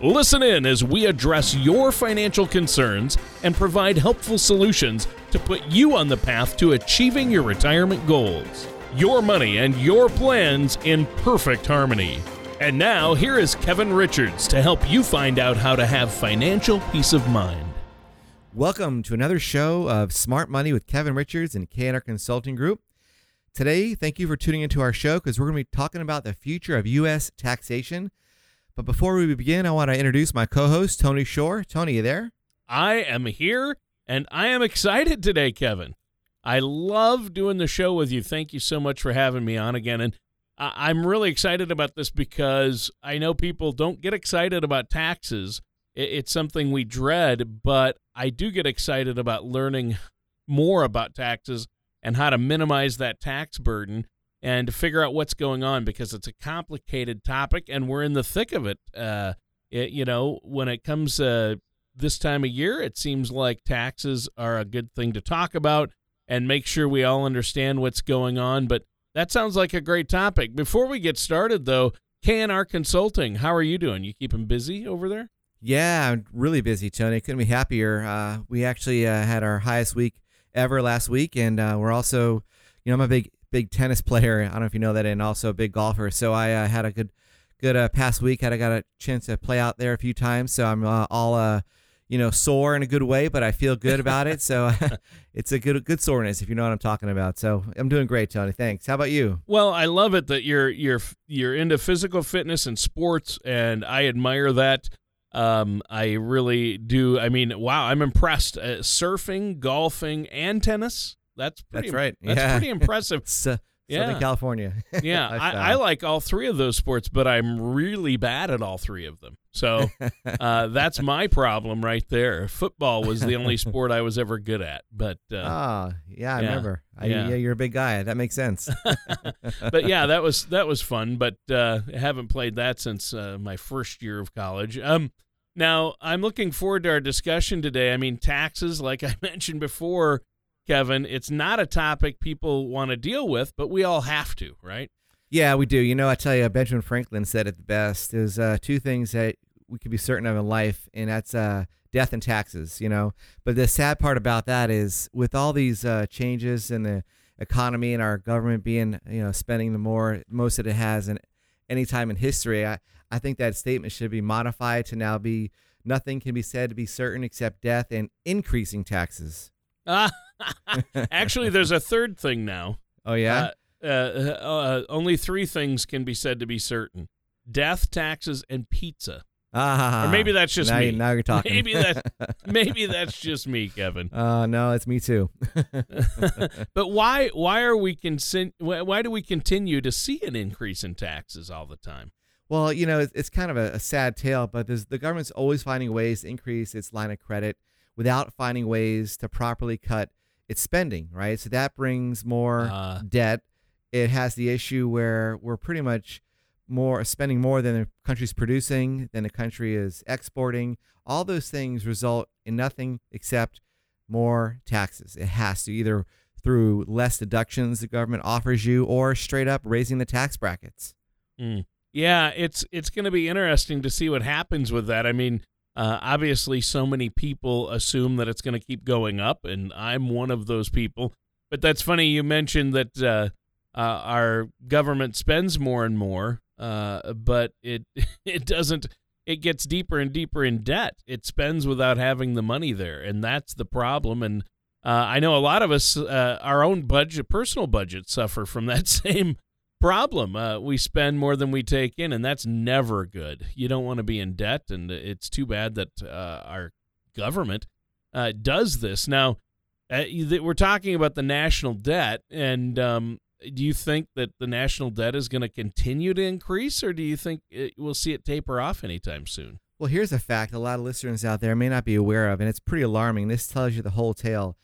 Listen in as we address your financial concerns and provide helpful solutions to put you on the path to achieving your retirement goals. Your money and your plans in perfect harmony. And now, here is Kevin Richards to help you find out how to have financial peace of mind. Welcome to another show of Smart Money with Kevin Richards and KNR Consulting Group. Today, thank you for tuning into our show because we're going to be talking about the future of U.S. taxation. But before we begin, I want to introduce my co host, Tony Shore. Tony, you there? I am here and I am excited today, Kevin. I love doing the show with you. Thank you so much for having me on again. And I'm really excited about this because I know people don't get excited about taxes. It's something we dread, but I do get excited about learning more about taxes and how to minimize that tax burden and to figure out what's going on because it's a complicated topic and we're in the thick of it. Uh, it you know, when it comes uh, this time of year, it seems like taxes are a good thing to talk about and make sure we all understand what's going on. But that sounds like a great topic. Before we get started, though, KNR Consulting, how are you doing? You keeping busy over there? Yeah, I'm really busy, Tony. Couldn't be happier. Uh, we actually uh, had our highest week ever last week, and uh, we're also, you know, I'm a big big tennis player. I don't know if you know that, and also a big golfer. So I uh, had a good, good uh, past week. Had I got a chance to play out there a few times. So I'm uh, all, uh, you know, sore in a good way, but I feel good about it. So it's a good, good soreness if you know what I'm talking about. So I'm doing great, Tony. Thanks. How about you? Well, I love it that you're you're you're into physical fitness and sports, and I admire that. Um, I really do. I mean, wow, I'm impressed. Uh, surfing, golfing, and tennis. That's pretty, that's right. That's yeah. pretty impressive. so, yeah. Southern California. yeah, I, I, like all three of those sports, but I'm really bad at all three of them. So uh, that's my problem right there. Football was the only sport I was ever good at. But uh, ah, yeah, I yeah, remember. I, yeah. yeah. you're a big guy. That makes sense. but yeah, that was that was fun. But uh, I haven't played that since uh, my first year of college. Um, now I'm looking forward to our discussion today. I mean, taxes, like I mentioned before Kevin, it's not a topic people want to deal with, but we all have to, right? Yeah, we do. You know, I tell you, Benjamin Franklin said it the best. There's uh, two things that we can be certain of in life, and that's uh, death and taxes. You know, but the sad part about that is with all these uh, changes in the economy and our government being, you know, spending the more most that it has in any time in history, I I think that statement should be modified to now be nothing can be said to be certain except death and increasing taxes. Actually, there's a third thing now. Oh yeah. Uh, uh, uh, only three things can be said to be certain: death, taxes, and pizza. Ah, or maybe that's just now, me. Now you're talking. Maybe that. maybe that's just me, Kevin. Uh, no, it's me too. but why? Why are we con- Why do we continue to see an increase in taxes all the time? Well, you know, it's, it's kind of a, a sad tale, but the government's always finding ways to increase its line of credit without finding ways to properly cut it's spending, right? So that brings more uh, debt. It has the issue where we're pretty much more spending more than the country's producing, than the country is exporting. All those things result in nothing except more taxes. It has to either through less deductions the government offers you or straight up raising the tax brackets. Mm. Yeah, it's it's going to be interesting to see what happens with that. I mean, uh, obviously, so many people assume that it's going to keep going up, and I'm one of those people. But that's funny you mentioned that uh, uh, our government spends more and more, uh, but it it doesn't. It gets deeper and deeper in debt. It spends without having the money there, and that's the problem. And uh, I know a lot of us, uh, our own budget, personal budgets, suffer from that same problem. Uh, we spend more than we take in, and that's never good. You don't want to be in debt, and it's too bad that uh, our government uh, does this. Now, uh, we're talking about the national debt, and um, do you think that the national debt is going to continue to increase, or do you think it, we'll see it taper off anytime soon? Well, here's a fact a lot of listeners out there may not be aware of, and it's pretty alarming. This tells you the whole tale.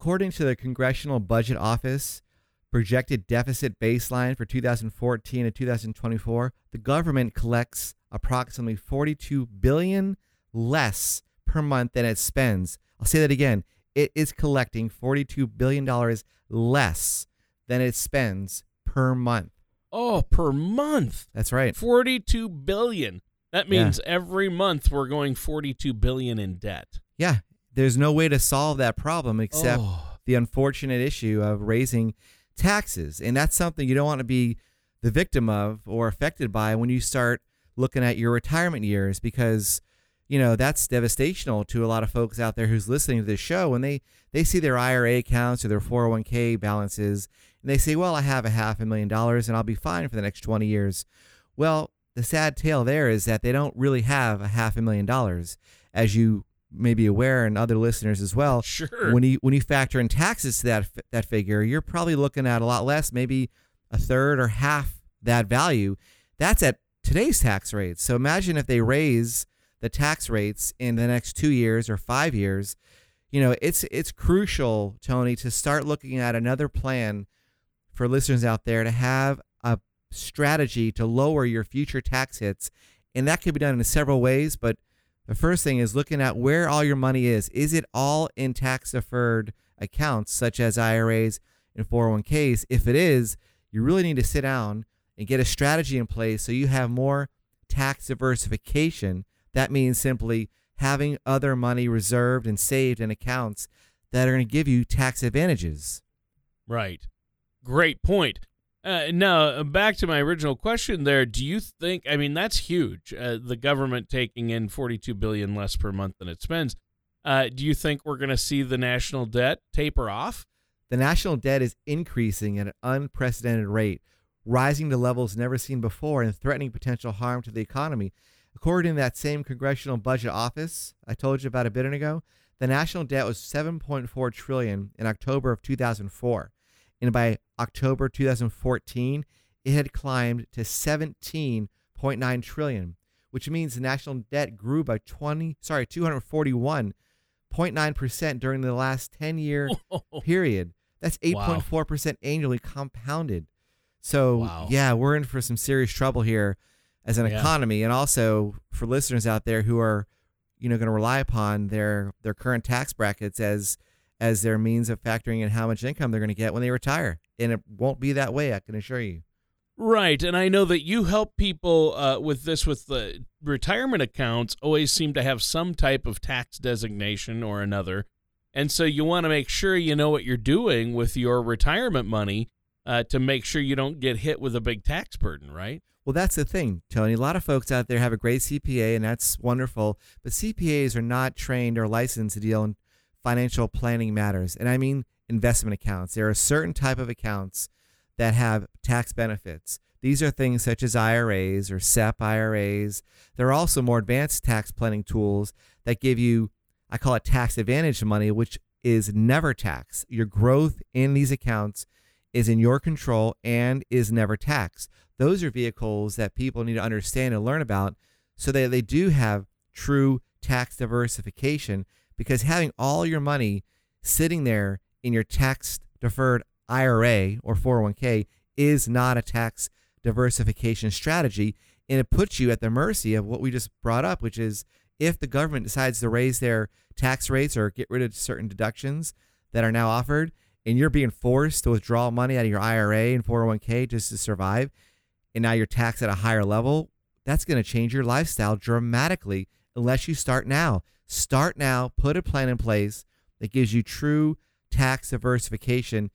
According to the Congressional Budget Office, projected deficit baseline for 2014 and 2024, the government collects approximately 42 billion less per month than it spends. I'll say that again. It is collecting 42 billion dollars less than it spends per month. Oh, per month. That's right. 42 billion. That means yeah. every month we're going 42 billion in debt. Yeah. There's no way to solve that problem except oh. the unfortunate issue of raising taxes. And that's something you don't want to be the victim of or affected by when you start looking at your retirement years because you know that's devastational to a lot of folks out there who's listening to this show and they they see their IRA accounts or their 401k balances and they say well I have a half a million dollars and I'll be fine for the next 20 years well the sad tale there is that they don't really have a half a million dollars as you may be aware and other listeners as well sure when you when you factor in taxes to that that figure you're probably looking at a lot less maybe a third or half that value that's at today's tax rates. So imagine if they raise the tax rates in the next two years or five years. You know, it's it's crucial, Tony, to start looking at another plan for listeners out there to have a strategy to lower your future tax hits. And that can be done in several ways, but the first thing is looking at where all your money is. Is it all in tax deferred accounts such as IRAs and 401ks? If it is, you really need to sit down and get a strategy in place so you have more tax diversification. That means simply having other money reserved and saved in accounts that are going to give you tax advantages. Right. Great point. Uh, now, back to my original question there. Do you think, I mean, that's huge, uh, the government taking in 42 billion less per month than it spends. Uh, do you think we're going to see the national debt taper off? The national debt is increasing at an unprecedented rate rising to levels never seen before and threatening potential harm to the economy. According to that same Congressional Budget Office I told you about a bit ago, the national debt was 7.4 trillion in October of 2004, and by October 2014, it had climbed to 17.9 trillion, which means the national debt grew by 20 sorry 241.9 percent during the last 10 year period. That's 8.4 percent annually compounded. So wow. yeah, we're in for some serious trouble here as an yeah. economy, and also for listeners out there who are, you know, going to rely upon their their current tax brackets as as their means of factoring in how much income they're going to get when they retire, and it won't be that way. I can assure you. Right, and I know that you help people uh, with this with the retirement accounts. Always seem to have some type of tax designation or another, and so you want to make sure you know what you're doing with your retirement money uh, to make sure you don't get hit with a big tax burden, right? Well, that's the thing, Tony. A lot of folks out there have a great CPA, and that's wonderful. But CPAs are not trained or licensed to deal in financial planning matters. And I mean investment accounts. There are certain type of accounts that have tax benefits. These are things such as IRAs or SEP IRAs. There are also more advanced tax planning tools that give you, I call it tax advantage money, which is never taxed. Your growth in these accounts is in your control and is never taxed. Those are vehicles that people need to understand and learn about so that they do have true tax diversification because having all your money sitting there in your tax deferred IRA or 401k is not a tax diversification strategy and it puts you at the mercy of what we just brought up which is if the government decides to raise their tax rates or get rid of certain deductions that are now offered and you're being forced to withdraw money out of your IRA and 401k just to survive, and now you're taxed at a higher level, that's going to change your lifestyle dramatically unless you start now. Start now, put a plan in place that gives you true tax diversification.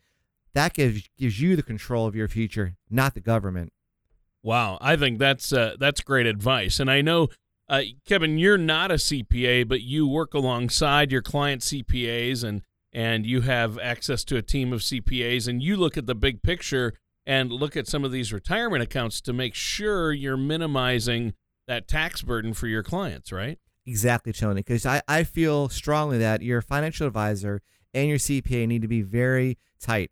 That gives gives you the control of your future, not the government. Wow, I think that's uh, that's great advice. And I know uh, Kevin, you're not a CPA, but you work alongside your client CPAs and and you have access to a team of CPAs and you look at the big picture and look at some of these retirement accounts to make sure you're minimizing that tax burden for your clients, right? Exactly, Tony. Because I, I feel strongly that your financial advisor and your CPA need to be very tight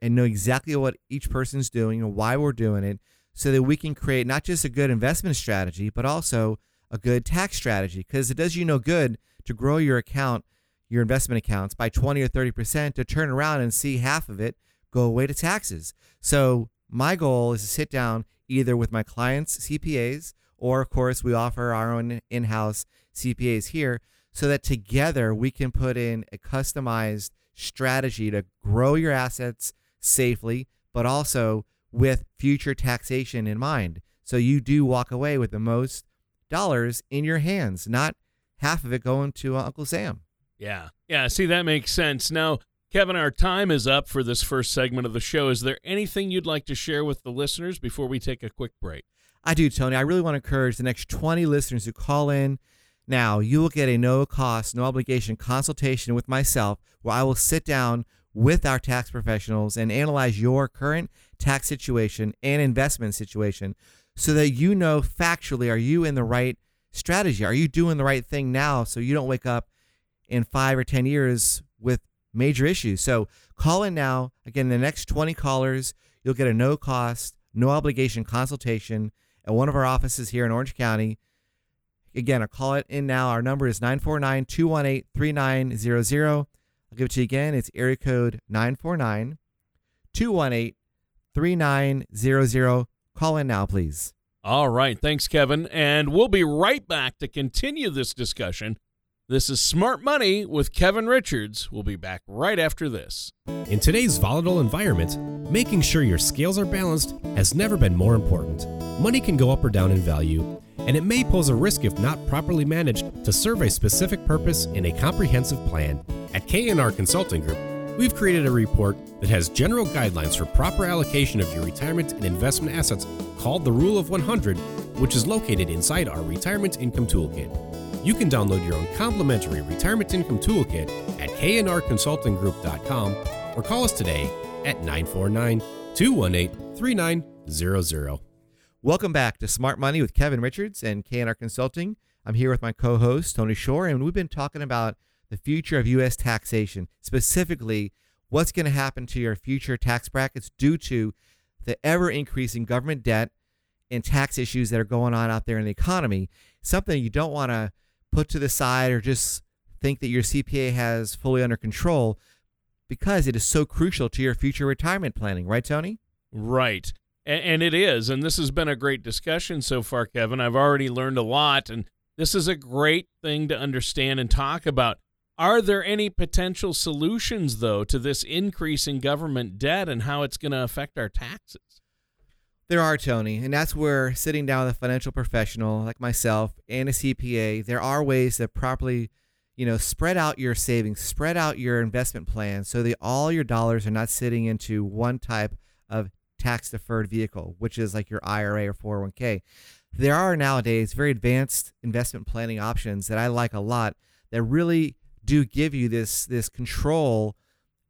and know exactly what each person's doing and why we're doing it so that we can create not just a good investment strategy, but also a good tax strategy because it does you no good to grow your account, your investment accounts by 20 or 30% to turn around and see half of it go away to taxes. So my goal is to sit down either with my clients' CPAs or of course we offer our own in-house CPAs here so that together we can put in a customized strategy to grow your assets safely but also with future taxation in mind. So you do walk away with the most dollars in your hands, not half of it going to uh, Uncle Sam. Yeah. Yeah. See, that makes sense. Now, Kevin, our time is up for this first segment of the show. Is there anything you'd like to share with the listeners before we take a quick break? I do, Tony. I really want to encourage the next 20 listeners who call in. Now, you will get a no cost, no obligation consultation with myself where I will sit down with our tax professionals and analyze your current tax situation and investment situation so that you know factually are you in the right strategy? Are you doing the right thing now so you don't wake up in five or 10 years with major issues? So call in now. Again, the next 20 callers, you'll get a no cost, no obligation consultation at one of our offices here in Orange County. Again, I'll call it in now. Our number is 949 218 3900. I'll give it to you again. It's area code 949 218 3900. Call in now, please. All right. Thanks, Kevin. And we'll be right back to continue this discussion. This is Smart Money with Kevin Richards. We'll be back right after this. In today's volatile environment, making sure your scales are balanced has never been more important. Money can go up or down in value, and it may pose a risk if not properly managed to serve a specific purpose in a comprehensive plan. At K&R Consulting Group, We've created a report that has general guidelines for proper allocation of your retirement and investment assets called the Rule of 100, which is located inside our Retirement Income Toolkit. You can download your own complimentary Retirement Income Toolkit at knrconsultinggroup.com or call us today at 949 218 3900. Welcome back to Smart Money with Kevin Richards and K&R Consulting. I'm here with my co-host Tony Shore, and we've been talking about the future of U.S. taxation, specifically what's going to happen to your future tax brackets due to the ever increasing government debt and tax issues that are going on out there in the economy. Something you don't want to put to the side or just think that your CPA has fully under control because it is so crucial to your future retirement planning, right, Tony? Right. And, it is. And this has been a great discussion so far, Kevin. I've already learned a lot. And this is a great thing to understand and talk about. Are there any potential solutions, though, to this increase in government debt and how it's going to affect our taxes? There are, Tony, and that's where sitting down with a financial professional like myself and a CPA, there are ways to properly, you know, spread out your savings, spread out your investment plan so that all your dollars are not sitting into one type of tax deferred vehicle, which is like your IRA or 401k. There are nowadays very advanced investment planning options that I like a lot that really do give you this this control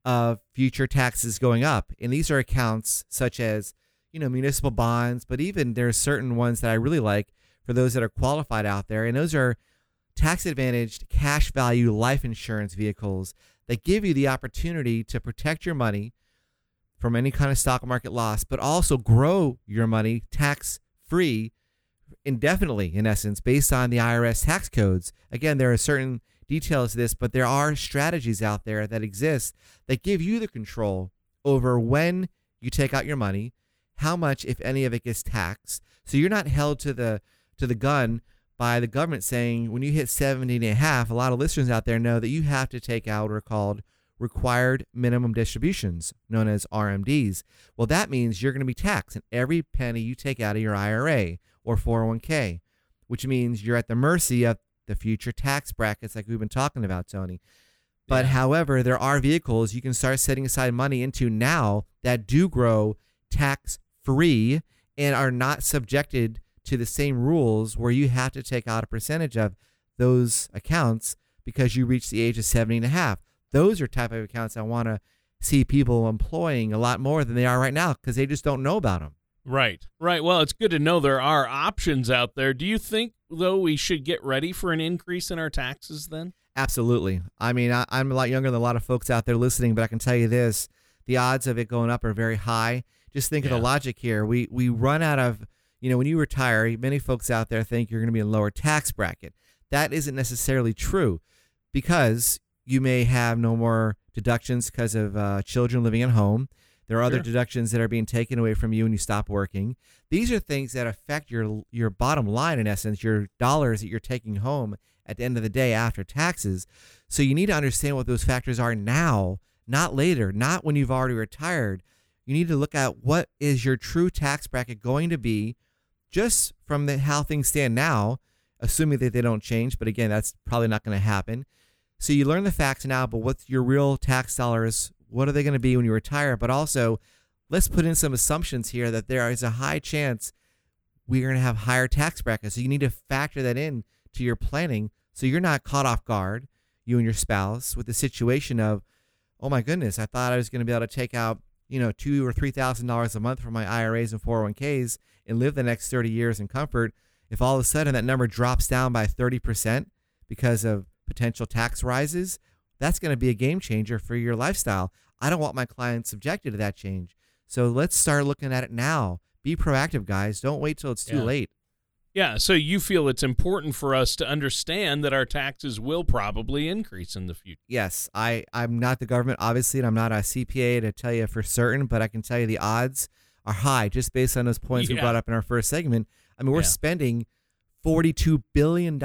of future taxes going up. And these are accounts such as, you know, municipal bonds, but even there are certain ones that I really like for those that are qualified out there. And those are tax advantaged cash value life insurance vehicles that give you the opportunity to protect your money from any kind of stock market loss, but also grow your money tax free indefinitely, in essence, based on the IRS tax codes. Again, there are certain details to this, but there are strategies out there that exist that give you the control over when you take out your money, how much, if any of it, gets taxed. So you're not held to the to the gun by the government saying when you hit 70 and a half, a lot of listeners out there know that you have to take out what are called required minimum distributions, known as RMDs. Well, that means you're going to be taxed on every penny you take out of your IRA or 401k, which means you're at the mercy of the future tax brackets like we've been talking about, Tony. But yeah. however, there are vehicles you can start setting aside money into now that do grow tax free and are not subjected to the same rules where you have to take out a percentage of those accounts because you reach the age of 70 and a half. Those are type of accounts I want to see people employing a lot more than they are right now because they just don't know about them. Right, right. Well, it's good to know there are options out there. Do you think, though, we should get ready for an increase in our taxes then? Absolutely. I mean, I, am a lot younger than a lot of folks out there listening, but I can tell you this the odds of it going up are very high. Just think yeah. of the logic here. We, we run out of you know, when you retire, many folks out there think you're going to be in a lower tax bracket. That isn't necessarily true because you may have no more deductions because of uh, children living at home. There are other sure. deductions that are being taken away from you when you stop working. These are things that affect your your bottom line in essence, your dollars that you're taking home at the end of the day after taxes. So you need to understand what those factors are now, not later, not when you've already retired. You need to look at what is your true tax bracket going to be just from the, how things stand now, assuming that they don't change. But again, that's probably not going to happen. So you learn the facts now, but what's your real tax dollars? What are they going to be when you retire? But also, let's put in some assumptions here that there is a high chance we're going to have higher tax brackets. So you need to factor that in to your planning so you're not caught off guard, you and your spouse, with the situation of, oh my goodness, I thought I was going to be able to take out, you know, two or three thousand dollars a month from my IRAs and 401ks and live the next 30 years in comfort. If all of a sudden that number drops down by 30% because of potential tax rises, that's going to be a game changer for your lifestyle. I don't want my clients subjected to that change. So let's start looking at it now. Be proactive, guys. Don't wait till it's too yeah. late. Yeah, so you feel it's important for us to understand that our taxes will probably increase in the future. Yes, I I'm not the government obviously, and I'm not a CPA to tell you for certain, but I can tell you the odds are high just based on those points yeah. we brought up in our first segment. I mean, we're yeah. spending $42 billion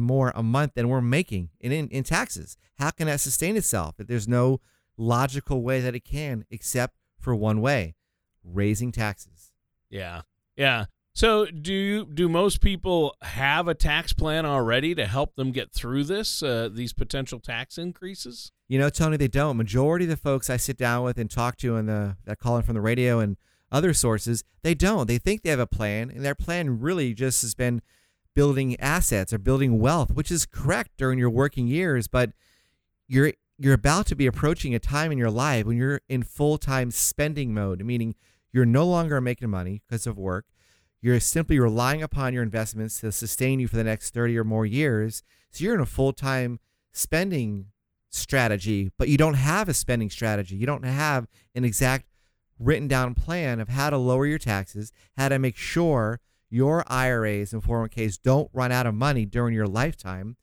more a month than we're making in, in, in taxes. How can that sustain itself? There's no logical way that it can except for one way raising taxes. Yeah. Yeah. So, do do most people have a tax plan already to help them get through this uh, these potential tax increases? You know, Tony, they don't. Majority of the folks I sit down with and talk to and the that call in from the radio and other sources, they don't. They think they have a plan, and their plan really just has been building assets or building wealth, which is correct during your working years, but you're you're about to be approaching a time in your life when you're in full-time spending mode, meaning you're no longer making money because of work. You're simply relying upon your investments to sustain you for the next 30 or more years. So you're in a full-time spending strategy, but you don't have a spending strategy. You don't have an exact written down plan of how to lower your taxes, how to make sure your IRAs and 401ks don't run out of money during your lifetime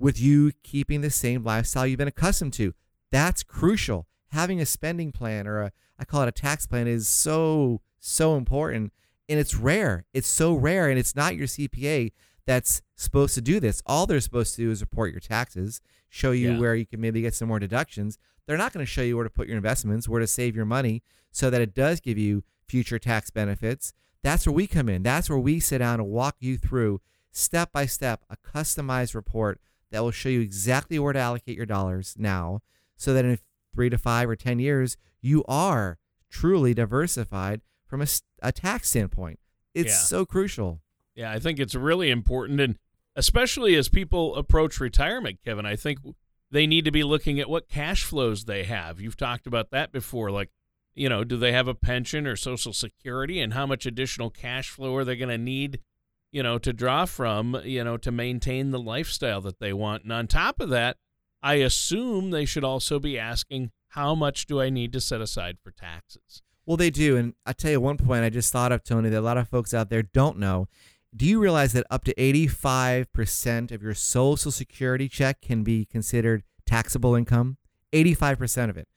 with you keeping the same lifestyle you've been accustomed to. That's crucial. Having a spending plan or a I call it a tax plan is so so important and it's rare. It's so rare and it's not your CPA that's supposed to do this. All they're supposed to do is report your taxes, show you yeah. where you can maybe get some more deductions. They're not going to show you where to put your investments, where to save your money so that it does give you future tax benefits. That's where we come in. That's where we sit down and walk you through step by step a customized report that will show you exactly where to allocate your dollars now so that in three to five or 10 years, you are truly diversified from a, a tax standpoint. It's yeah. so crucial. Yeah, I think it's really important. And especially as people approach retirement, Kevin, I think they need to be looking at what cash flows they have. You've talked about that before. Like, you know, do they have a pension or social security and how much additional cash flow are they going to need, you know, to draw from, you know, to maintain the lifestyle that they want? And on top of that, I assume they should also be asking how much do I need to set aside for taxes? Well, they do. And I tell you one point I just thought of, Tony, that a lot of folks out there don't know. Do you realize that up to 85% of your Social Security check can be considered taxable income? 85% of it.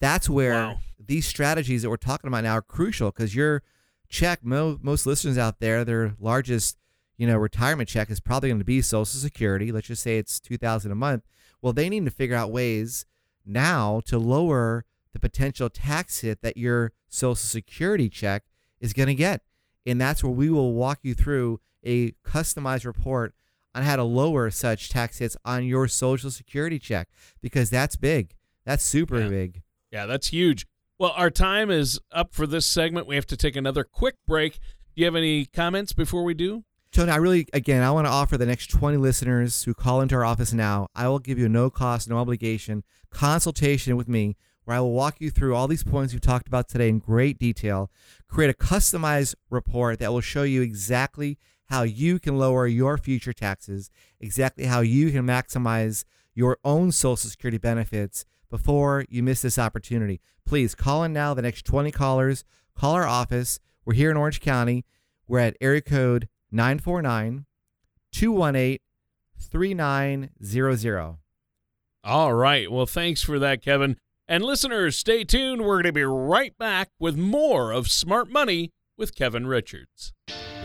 That's where wow. these strategies that we're talking about now are crucial because your check, mo- most listeners out there, their largest, you know, retirement check is probably going to be Social Security. Let's just say it's 2000 a month. Well, they need to figure out ways now to lower the potential tax hit that your Social Security check is going to get. And that's where we will walk you through a customized report on how to lower such tax hits on your Social Security check because that's big. That's super yeah. big. Yeah, that's huge. Well, our time is up for this segment. We have to take another quick break. Do you have any comments before we do? Tony, I really, again, I want to offer the next 20 listeners who call into our office now, I will give you a no cost, no obligation consultation with me where I will walk you through all these points we've talked about today in great detail, create a customized report that will show you exactly how you can lower your future taxes, exactly how you can maximize your own Social Security benefits before you miss this opportunity. Please call in now, the next 20 callers, call our office. We're here in Orange County. We're at area code 949 218 3900. All right. Well, thanks for that, Kevin. And listeners, stay tuned. We're going to be right back with more of Smart Money with Kevin Richards.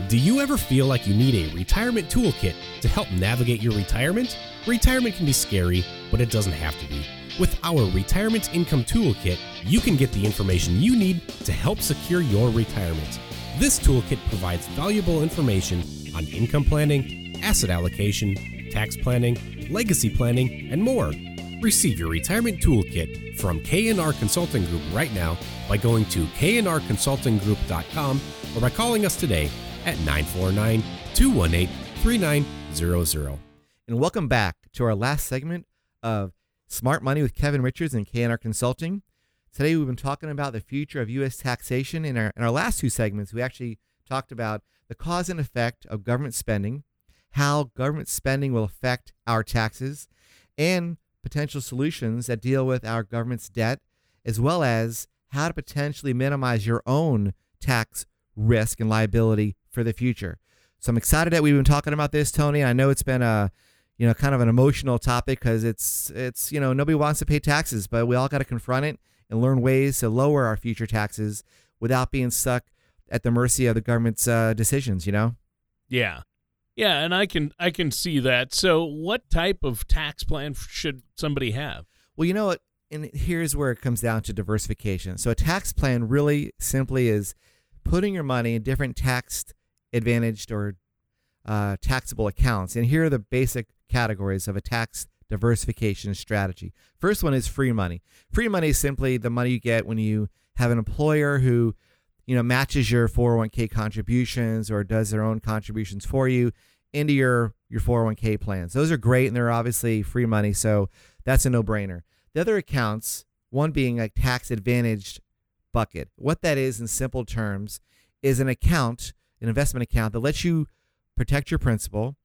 Do you ever feel like you need a retirement toolkit to help navigate your retirement? Retirement can be scary, but it doesn't have to be. With our Retirement Income Toolkit, you can get the information you need to help secure your retirement. This toolkit provides valuable information on income planning, asset allocation, tax planning, legacy planning, and more. Receive your retirement toolkit from KNR Consulting Group right now by going to knrconsultinggroup.com or by calling us today at 949 218 3900. And welcome back to our last segment of Smart Money with Kevin Richards and KNR Consulting. Today we've been talking about the future of U.S. taxation. In our, in our last two segments, we actually talked about the cause and effect of government spending, how government spending will affect our taxes, and potential solutions that deal with our government's debt, as well as how to potentially minimize your own tax risk and liability for the future. So I'm excited that we've been talking about this, Tony. I know it's been a you know kind of an emotional topic because it's it's you know nobody wants to pay taxes, but we all got to confront it and learn ways to lower our future taxes without being stuck at the mercy of the government's uh, decisions. You know. Yeah. Yeah, and I can I can see that. So, what type of tax plan should somebody have? Well, you know what, and here's where it comes down to diversification. So, a tax plan really simply is putting your money in different tax advantaged or uh, taxable accounts. And here are the basic categories of a tax diversification strategy. First one is free money. Free money is simply the money you get when you have an employer who you know matches your 401k contributions or does their own contributions for you into your your 401k plans. Those are great and they're obviously free money, so that's a no-brainer. The other accounts, one being a tax advantaged bucket. What that is in simple terms is an account, an investment account that lets you protect your principal.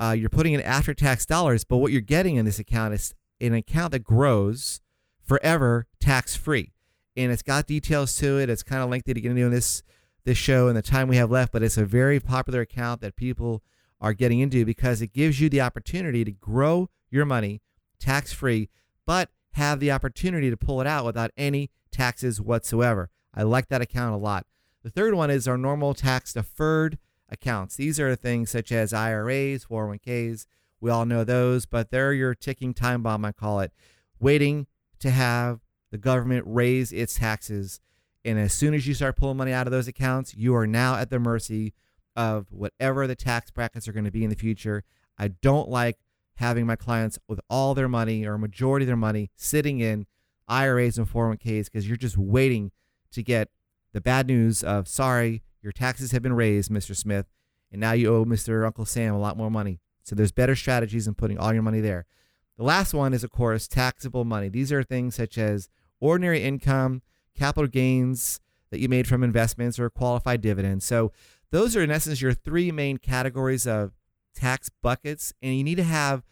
Uh, you're putting in after tax dollars, but what you're getting in this account is an account that grows forever tax free. And it's got details to it. It's kind of lengthy to get into this this show and the time we have left, but it's a very popular account that people are getting into because it gives you the opportunity to grow your money tax free, but have the opportunity to pull it out without any taxes whatsoever. I like that account a lot. The third one is our normal tax deferred accounts. These are things such as IRAs, 401ks. We all know those, but they're your ticking time bomb, I call it, waiting to have the government raise its taxes. And as soon as you start pulling money out of those accounts, you are now at the mercy of whatever the tax brackets are going to be in the future. I don't like having my clients with all their money or a majority of their money sitting in IRAs and 401ks because you're just waiting to get the bad news of sorry, your taxes have been raised, Mr. Smith, and now you owe Mr. Uncle Sam a lot more money. So there's better strategies than putting all your money there. The last one is, of course, taxable money. These are things such as ordinary income, capital gains that you made from investments, or qualified dividends. So those are, in essence, your three main categories of tax buckets. And you need to have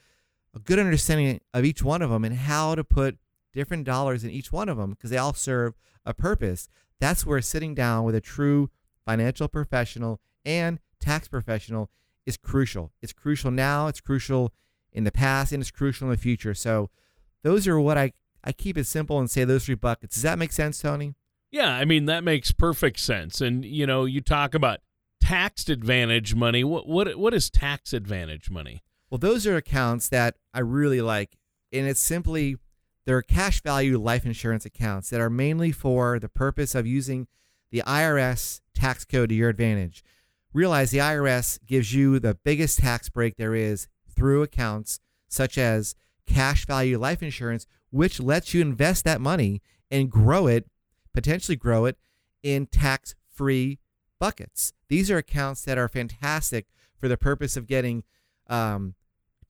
a good understanding of each one of them and how to put different dollars in each one of them because they all serve a purpose. That's where sitting down with a true financial professional and tax professional is crucial. It's crucial now, it's crucial in the past, and it's crucial in the future. So those are what I, I keep it simple and say those three buckets. Does that make sense, Tony? Yeah, I mean that makes perfect sense. And you know, you talk about tax advantage money. What what what is tax advantage money? Well, those are accounts that I really like, and it's simply they're cash value life insurance accounts that are mainly for the purpose of using the IRS tax code to your advantage. Realize the IRS gives you the biggest tax break there is through accounts such as cash value life insurance, which lets you invest that money and grow it, potentially grow it in tax free buckets. These are accounts that are fantastic for the purpose of getting um,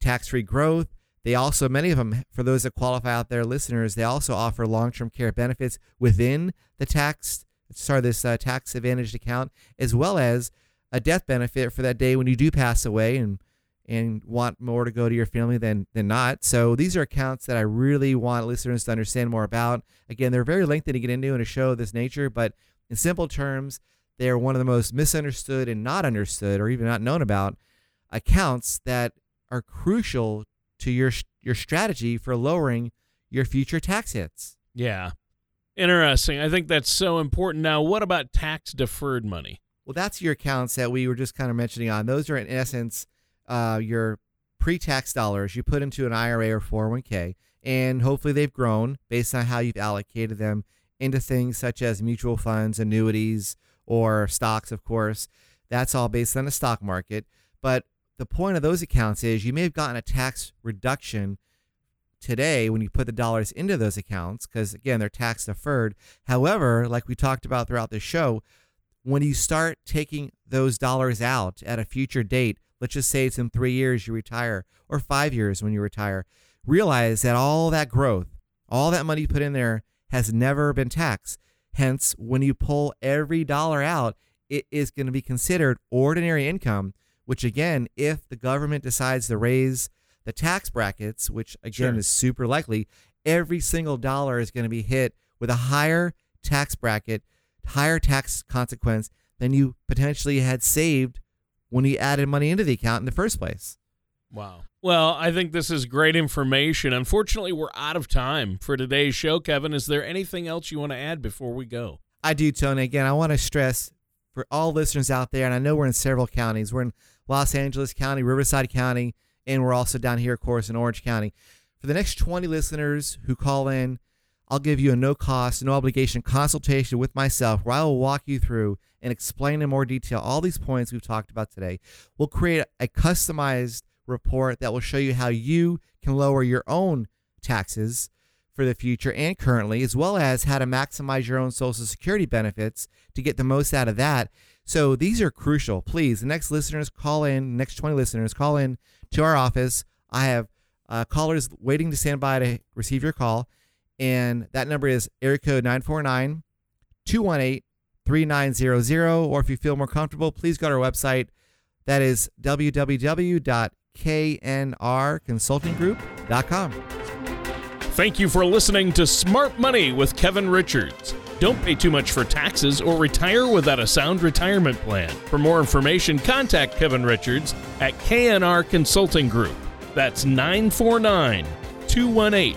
tax free growth. They also, many of them, for those that qualify out there, listeners, they also offer long term care benefits within the tax, sorry, this uh, tax advantaged account, as well as a death benefit for that day when you do pass away and and want more to go to your family than than not. So these are accounts that I really want listeners to understand more about. Again, they're very lengthy to get into in a show of this nature, but in simple terms, they're one of the most misunderstood and not understood or even not known about accounts that are crucial to your your strategy for lowering your future tax hits. Yeah. Interesting. I think that's so important. Now, what about tax deferred money? Well, that's your accounts that we were just kind of mentioning on. Those are in essence uh, your pre-tax dollars you put into an IRA or 401k, and hopefully they've grown based on how you've allocated them into things such as mutual funds, annuities, or stocks, of course. That's all based on the stock market. But the point of those accounts is you may have gotten a tax reduction today when you put the dollars into those accounts because again they're tax deferred however like we talked about throughout the show when you start taking those dollars out at a future date let's just say it's in three years you retire or five years when you retire realize that all that growth all that money you put in there has never been taxed hence when you pull every dollar out it is going to be considered ordinary income which again, if the government decides to raise the tax brackets, which again sure. is super likely, every single dollar is going to be hit with a higher tax bracket, higher tax consequence than you potentially had saved when he added money into the account in the first place. Wow. Well, I think this is great information. Unfortunately, we're out of time for today's show. Kevin, is there anything else you want to add before we go? I do, Tony. Again, I want to stress for all listeners out there, and I know we're in several counties. We're in Los Angeles County, Riverside County, and we're also down here, of course, in Orange County. For the next 20 listeners who call in, I'll give you a no cost, no obligation consultation with myself where I will walk you through and explain in more detail all these points we've talked about today. We'll create a customized report that will show you how you can lower your own taxes for the future and currently, as well as how to maximize your own Social Security benefits to get the most out of that. So these are crucial. Please, the next listeners call in, next 20 listeners call in to our office. I have uh, callers waiting to stand by to receive your call. And that number is area code 949 218 3900. Or if you feel more comfortable, please go to our website. That is www.knrconsultinggroup.com. Thank you for listening to Smart Money with Kevin Richards. Don't pay too much for taxes or retire without a sound retirement plan. For more information, contact Kevin Richards at KNR Consulting Group. That's 949 218